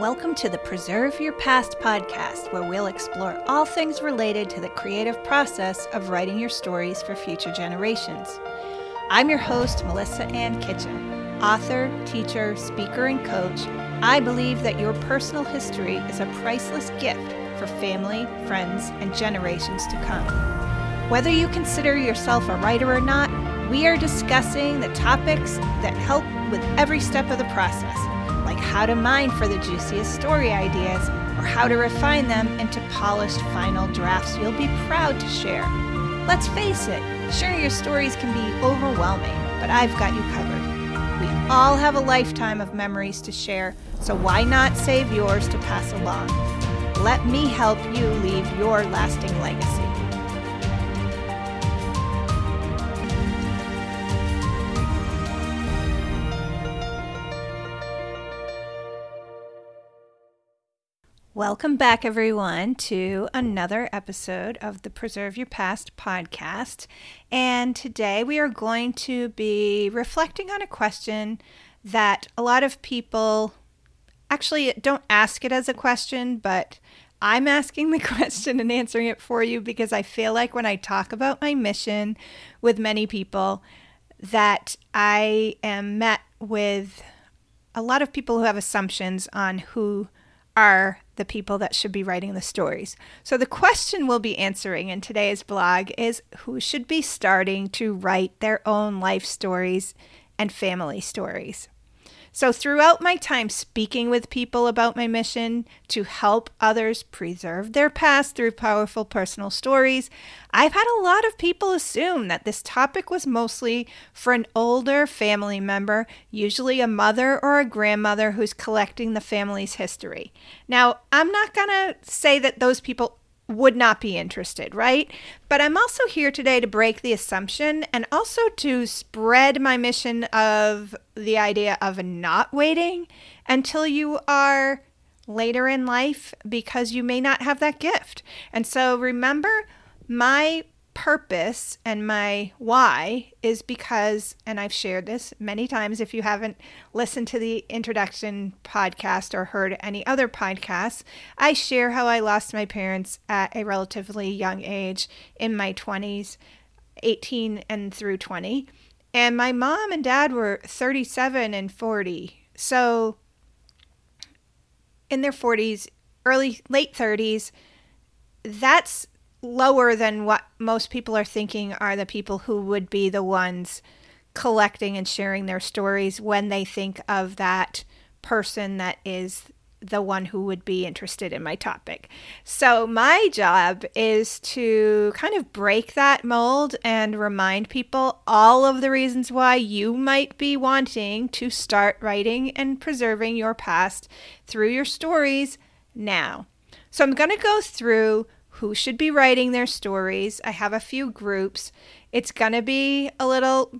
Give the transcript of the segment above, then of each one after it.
Welcome to the Preserve Your Past podcast, where we'll explore all things related to the creative process of writing your stories for future generations. I'm your host, Melissa Ann Kitchen. Author, teacher, speaker, and coach, I believe that your personal history is a priceless gift for family, friends, and generations to come. Whether you consider yourself a writer or not, we are discussing the topics that help with every step of the process how to mine for the juiciest story ideas or how to refine them into polished final drafts you'll be proud to share. Let's face it, sure, your stories can be overwhelming, but I've got you covered. We all have a lifetime of memories to share, so why not save yours to pass along? Let me help you leave your lasting legacy. Welcome back, everyone, to another episode of the Preserve Your Past podcast. And today we are going to be reflecting on a question that a lot of people actually don't ask it as a question, but I'm asking the question and answering it for you because I feel like when I talk about my mission with many people, that I am met with a lot of people who have assumptions on who are the people that should be writing the stories. So, the question we'll be answering in today's blog is who should be starting to write their own life stories and family stories. So, throughout my time speaking with people about my mission to help others preserve their past through powerful personal stories, I've had a lot of people assume that this topic was mostly for an older family member, usually a mother or a grandmother who's collecting the family's history. Now, I'm not going to say that those people would not be interested, right? But I'm also here today to break the assumption and also to spread my mission of the idea of not waiting until you are later in life because you may not have that gift. And so remember, my purpose and my why is because, and I've shared this many times. If you haven't listened to the introduction podcast or heard any other podcasts, I share how I lost my parents at a relatively young age in my 20s, 18 and through 20. And my mom and dad were 37 and 40. So in their 40s, early, late 30s, that's lower than what most people are thinking are the people who would be the ones collecting and sharing their stories when they think of that person that is the one who would be interested in my topic. So, my job is to kind of break that mold and remind people all of the reasons why you might be wanting to start writing and preserving your past through your stories now. So, I'm going to go through who should be writing their stories. I have a few groups. It's going to be a little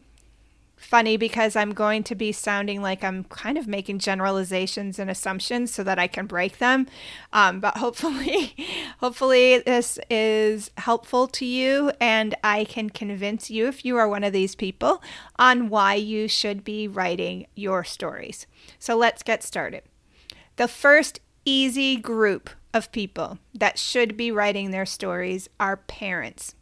funny because I'm going to be sounding like I'm kind of making generalizations and assumptions so that I can break them. Um, but hopefully, hopefully this is helpful to you and I can convince you if you are one of these people on why you should be writing your stories. So let's get started. The first easy group of people that should be writing their stories are parents.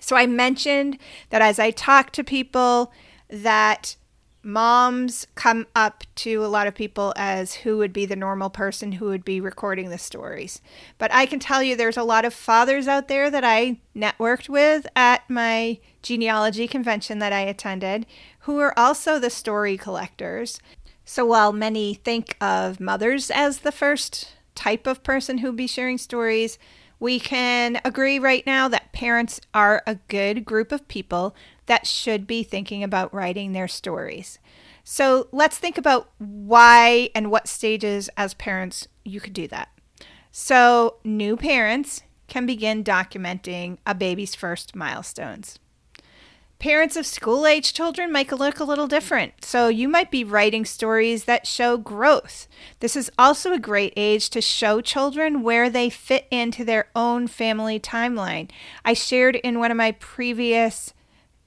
So I mentioned that as I talk to people that moms come up to a lot of people as who would be the normal person who would be recording the stories. But I can tell you there's a lot of fathers out there that I networked with at my genealogy convention that I attended who are also the story collectors. So while many think of mothers as the first type of person who'll be sharing stories, we can agree right now that parents are a good group of people that should be thinking about writing their stories. So let's think about why and what stages as parents you could do that. So, new parents can begin documenting a baby's first milestones. Parents of school age children might look a little different, so you might be writing stories that show growth. This is also a great age to show children where they fit into their own family timeline. I shared in one of my previous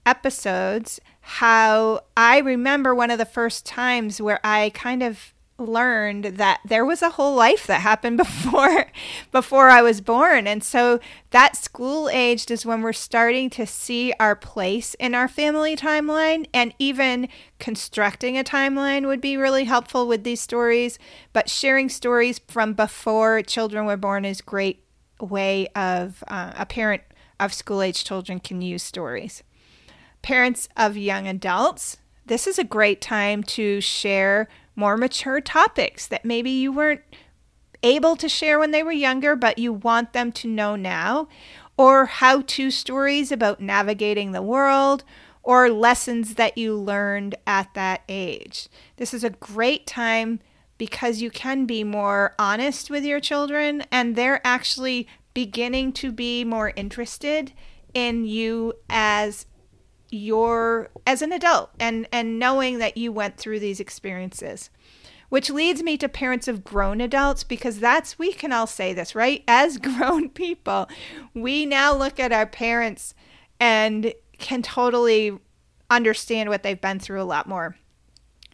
episodes how I remember one of the first times where I kind of learned that there was a whole life that happened before before I was born. And so that school aged is when we're starting to see our place in our family timeline and even constructing a timeline would be really helpful with these stories, but sharing stories from before children were born is great way of uh, a parent of school age children can use stories. Parents of young adults, this is a great time to share more mature topics that maybe you weren't able to share when they were younger, but you want them to know now, or how to stories about navigating the world, or lessons that you learned at that age. This is a great time because you can be more honest with your children and they're actually beginning to be more interested in you as your as an adult and and knowing that you went through these experiences which leads me to parents of grown adults because that's we can all say this right? As grown people we now look at our parents and can totally understand what they've been through a lot more.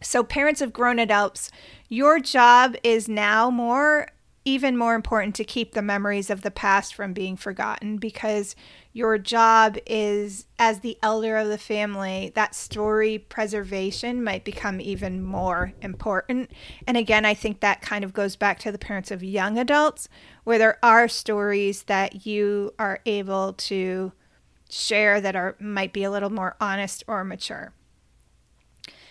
So parents of grown adults your job is now more even more important to keep the memories of the past from being forgotten because your job is as the elder of the family that story preservation might become even more important. And again i think that kind of goes back to the parents of young adults where there are stories that you are able to share that are might be a little more honest or mature.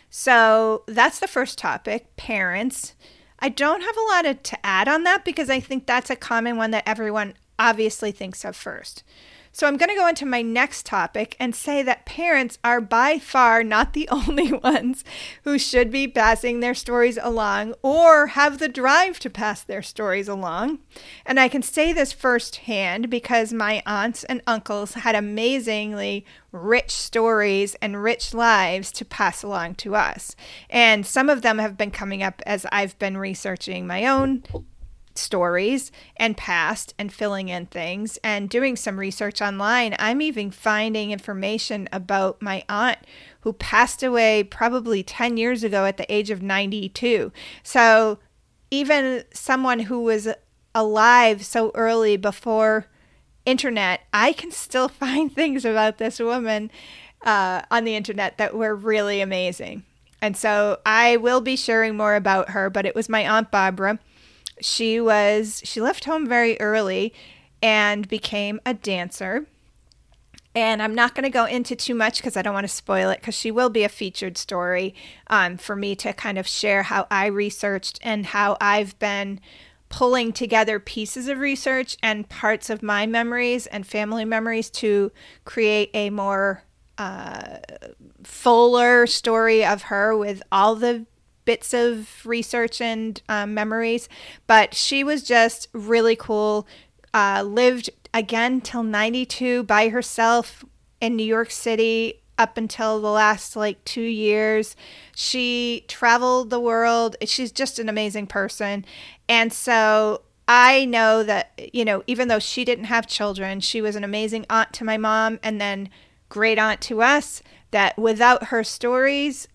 So that's the first topic parents. I don't have a lot to add on that because I think that's a common one that everyone obviously thinks of first. So I'm going to go into my next topic and say that parents are by far not the only ones who should be passing their stories along or have the drive to pass their stories along. And I can say this firsthand because my aunts and uncles had amazingly rich stories and rich lives to pass along to us. And some of them have been coming up as I've been researching my own stories and past and filling in things and doing some research online. I'm even finding information about my aunt who passed away probably 10 years ago at the age of 92. So even someone who was alive so early before internet, I can still find things about this woman uh, on the internet that were really amazing. And so I will be sharing more about her, but it was my Aunt Barbara she was she left home very early and became a dancer. And I'm not going to go into too much because I don't want to spoil it because she will be a featured story um, for me to kind of share how I researched and how I've been pulling together pieces of research and parts of my memories and family memories to create a more uh, fuller story of her with all the bits of research and um, memories, but she was just really cool. Uh, lived again till 92 by herself in New York City up until the last like two years. She traveled the world. She's just an amazing person. And so I know that, you know, even though she didn't have children, she was an amazing aunt to my mom and then great aunt to us. That without her stories,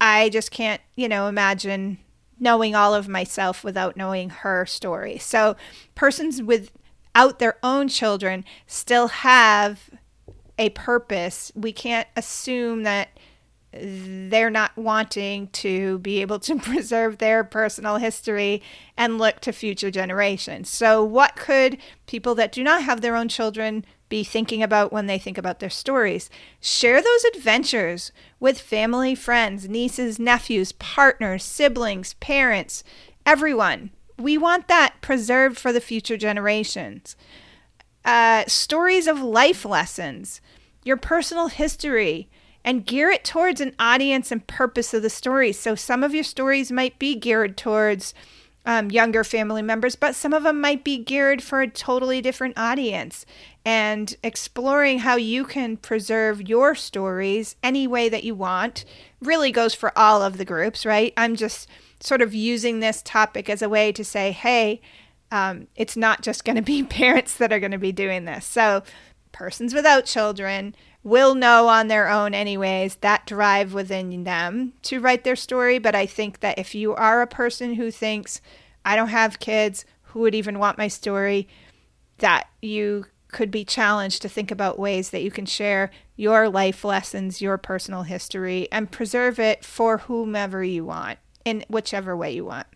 I just can't, you know, imagine knowing all of myself without knowing her story. So, persons without their own children still have a purpose. We can't assume that they're not wanting to be able to preserve their personal history and look to future generations. So, what could people that do not have their own children be thinking about when they think about their stories. Share those adventures with family, friends, nieces, nephews, partners, siblings, parents, everyone. We want that preserved for the future generations. Uh, stories of life lessons, your personal history, and gear it towards an audience and purpose of the story. So some of your stories might be geared towards um, younger family members, but some of them might be geared for a totally different audience. And exploring how you can preserve your stories any way that you want really goes for all of the groups, right? I'm just sort of using this topic as a way to say, hey, um, it's not just going to be parents that are going to be doing this. So persons without children will know on their own, anyways, that drive within them to write their story. But I think that if you are a person who thinks, I don't have kids, who would even want my story, that you could be challenged to think about ways that you can share your life lessons, your personal history, and preserve it for whomever you want in whichever way you want.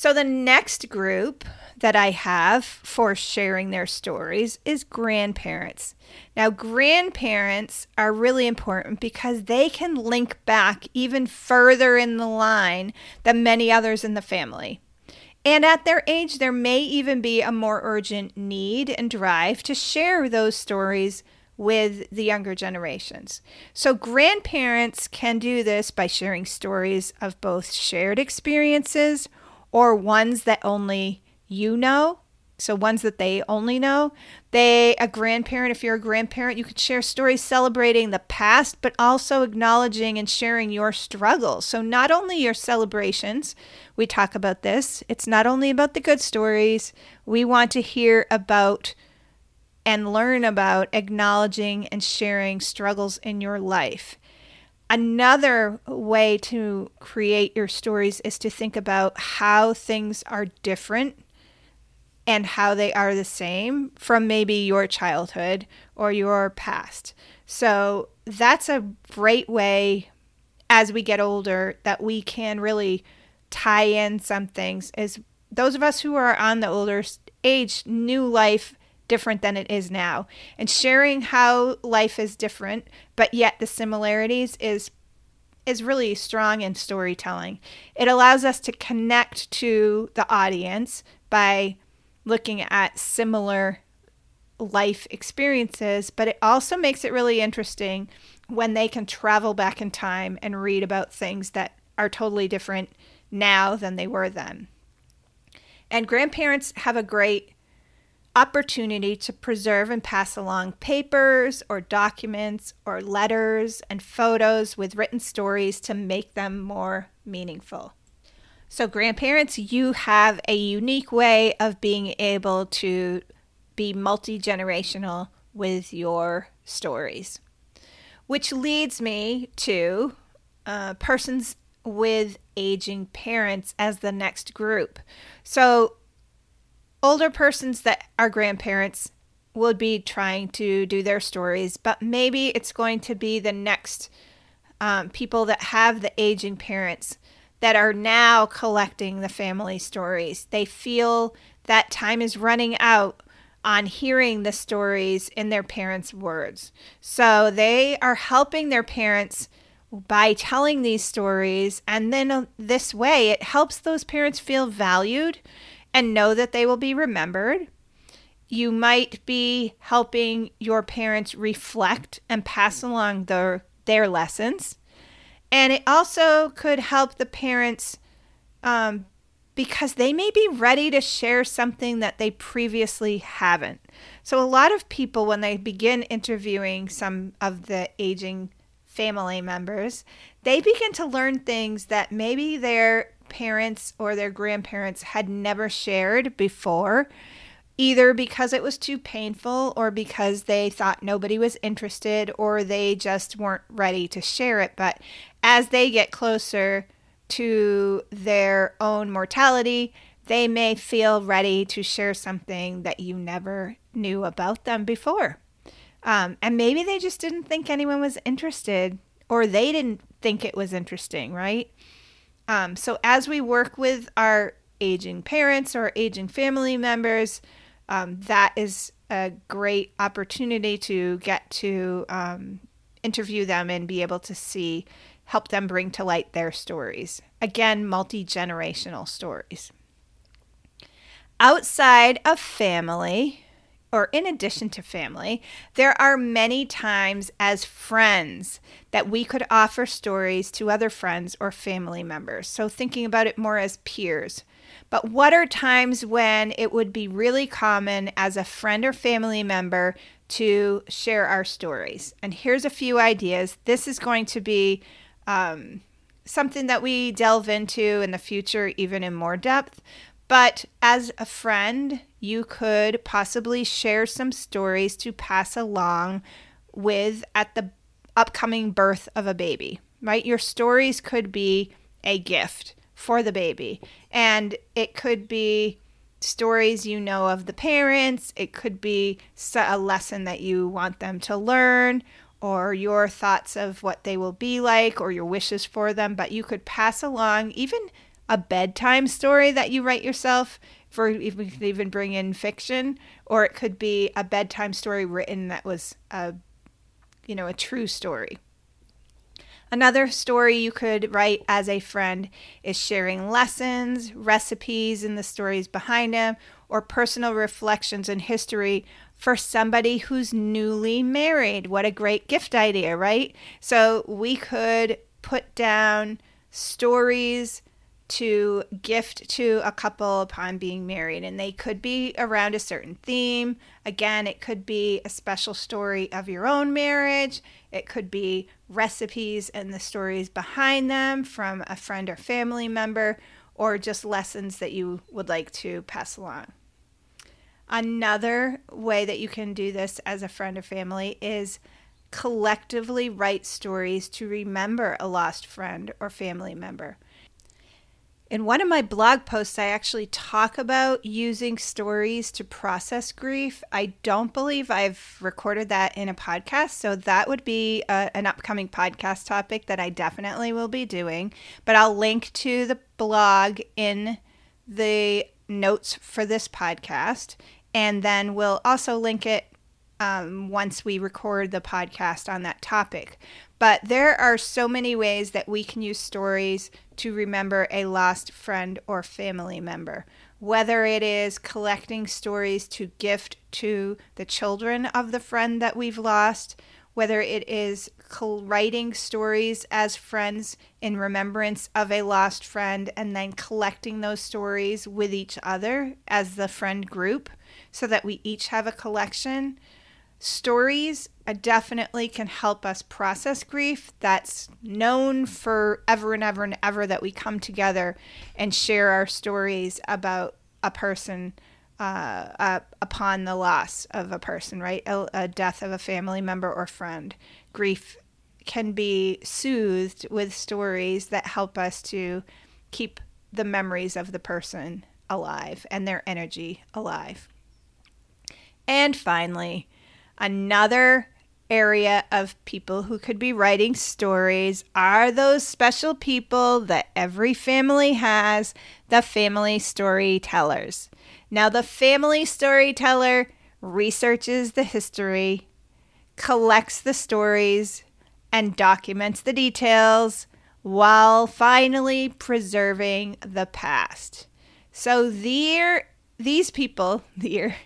So, the next group that I have for sharing their stories is grandparents. Now, grandparents are really important because they can link back even further in the line than many others in the family. And at their age, there may even be a more urgent need and drive to share those stories with the younger generations. So, grandparents can do this by sharing stories of both shared experiences or ones that only you know so ones that they only know they a grandparent if you're a grandparent you could share stories celebrating the past but also acknowledging and sharing your struggles. So not only your celebrations we talk about this it's not only about the good stories we want to hear about and learn about acknowledging and sharing struggles in your life Another way to create your stories is to think about how things are different and how they are the same from maybe your childhood or your past. So that's a great way as we get older that we can really tie in some things is those of us who are on the older age knew life different than it is now. And sharing how life is different, but yet the similarities is is really strong in storytelling. It allows us to connect to the audience by looking at similar life experiences, but it also makes it really interesting when they can travel back in time and read about things that are totally different now than they were then. And grandparents have a great opportunity to preserve and pass along papers or documents or letters and photos with written stories to make them more meaningful. So, grandparents, you have a unique way of being able to be multi generational with your stories, which leads me to uh, persons with aging parents as the next group. So, older persons that are grandparents would be trying to do their stories, but maybe it's going to be the next um, people that have the aging parents that are now collecting the family stories. They feel that time is running out on hearing the stories in their parents' words. So they are helping their parents by telling these stories. And then uh, this way, it helps those parents feel valued and know that they will be remembered. You might be helping your parents reflect and pass along their, their lessons. And it also could help the parents um, because they may be ready to share something that they previously haven't. So, a lot of people, when they begin interviewing some of the aging family members, they begin to learn things that maybe their parents or their grandparents had never shared before, either because it was too painful or because they thought nobody was interested or they just weren't ready to share it. But as they get closer to their own mortality, they may feel ready to share something that you never knew about them before. Um, and maybe they just didn't think anyone was interested or they didn't think it was interesting, right? Um, so as we work with our aging parents or aging family members, um, that is a great opportunity to get to um, interview them and be able to see, help them bring to light their stories. Again, multi generational stories. Outside of family, or in addition to family, there are many times as friends that we could offer stories to other friends or family members. So, thinking about it more as peers. But what are times when it would be really common as a friend or family member to share our stories? And here's a few ideas. This is going to be um, something that we delve into in the future, even in more depth. But as a friend, you could possibly share some stories to pass along with at the upcoming birth of a baby, right? Your stories could be a gift for the baby, and it could be stories you know of the parents, it could be a lesson that you want them to learn, or your thoughts of what they will be like, or your wishes for them. But you could pass along even a bedtime story that you write yourself for even even bring in fiction or it could be a bedtime story written that was a you know a true story Another story you could write as a friend is sharing lessons, recipes, and the stories behind them, or personal reflections and history for somebody who's newly married. What a great gift idea, right? So we could put down stories to gift to a couple upon being married, and they could be around a certain theme. Again, it could be a special story of your own marriage, it could be recipes and the stories behind them from a friend or family member, or just lessons that you would like to pass along. Another way that you can do this as a friend or family is collectively write stories to remember a lost friend or family member. In one of my blog posts, I actually talk about using stories to process grief. I don't believe I've recorded that in a podcast, so that would be a, an upcoming podcast topic that I definitely will be doing. But I'll link to the blog in the notes for this podcast, and then we'll also link it um, once we record the podcast on that topic. But there are so many ways that we can use stories to remember a lost friend or family member. Whether it is collecting stories to gift to the children of the friend that we've lost, whether it is writing stories as friends in remembrance of a lost friend and then collecting those stories with each other as the friend group so that we each have a collection stories uh, definitely can help us process grief. That's known for ever and ever and ever that we come together and share our stories about a person uh, uh, upon the loss of a person, right? A, a death of a family member or friend. Grief can be soothed with stories that help us to keep the memories of the person alive and their energy alive. And finally, Another area of people who could be writing stories are those special people that every family has the family storytellers. Now, the family storyteller researches the history, collects the stories, and documents the details while finally preserving the past. So, there, these people, there,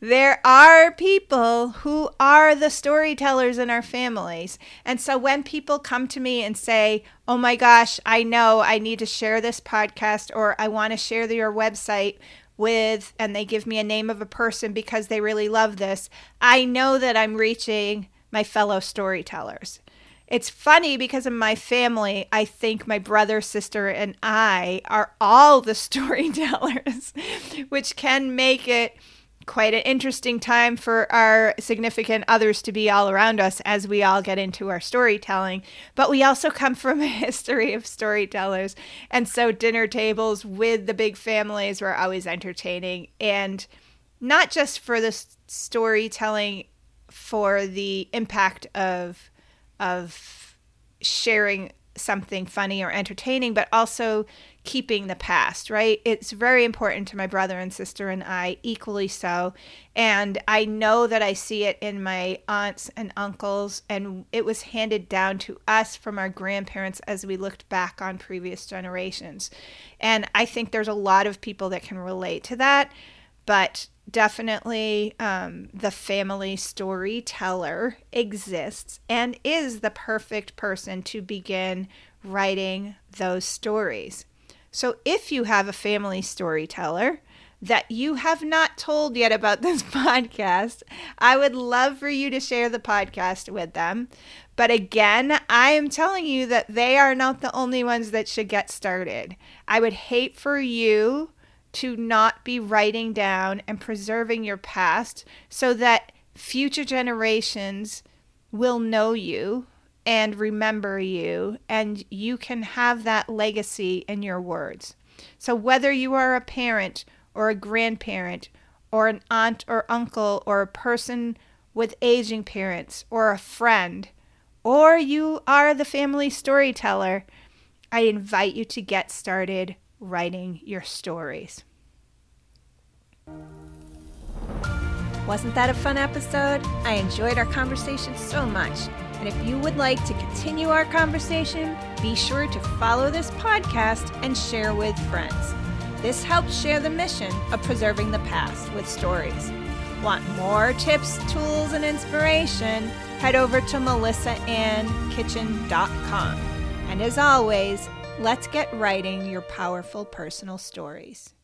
there are people who are the storytellers in our families. And so when people come to me and say, Oh my gosh, I know I need to share this podcast or I want to share your website with, and they give me a name of a person because they really love this, I know that I'm reaching my fellow storytellers. It's funny because in my family, I think my brother, sister, and I are all the storytellers, which can make it quite an interesting time for our significant others to be all around us as we all get into our storytelling. But we also come from a history of storytellers. And so dinner tables with the big families were always entertaining. And not just for the storytelling, for the impact of, of sharing something funny or entertaining, but also keeping the past, right? It's very important to my brother and sister and I, equally so. And I know that I see it in my aunts and uncles, and it was handed down to us from our grandparents as we looked back on previous generations. And I think there's a lot of people that can relate to that, but definitely um, the family storyteller exists and is the perfect person to begin writing those stories. So if you have a family storyteller that you have not told yet about this podcast, I would love for you to share the podcast with them. But again, I am telling you that they are not the only ones that should get started. I would hate for you to not be writing down and preserving your past so that future generations will know you and remember you, and you can have that legacy in your words. So, whether you are a parent or a grandparent or an aunt or uncle or a person with aging parents or a friend, or you are the family storyteller, I invite you to get started writing your stories. Wasn't that a fun episode? I enjoyed our conversation so much. And if you would like to continue our conversation, be sure to follow this podcast and share with friends. This helps share the mission of preserving the past with stories. Want more tips, tools, and inspiration? Head over to melissaannkitchen.com. And as always, let's get writing your powerful personal stories.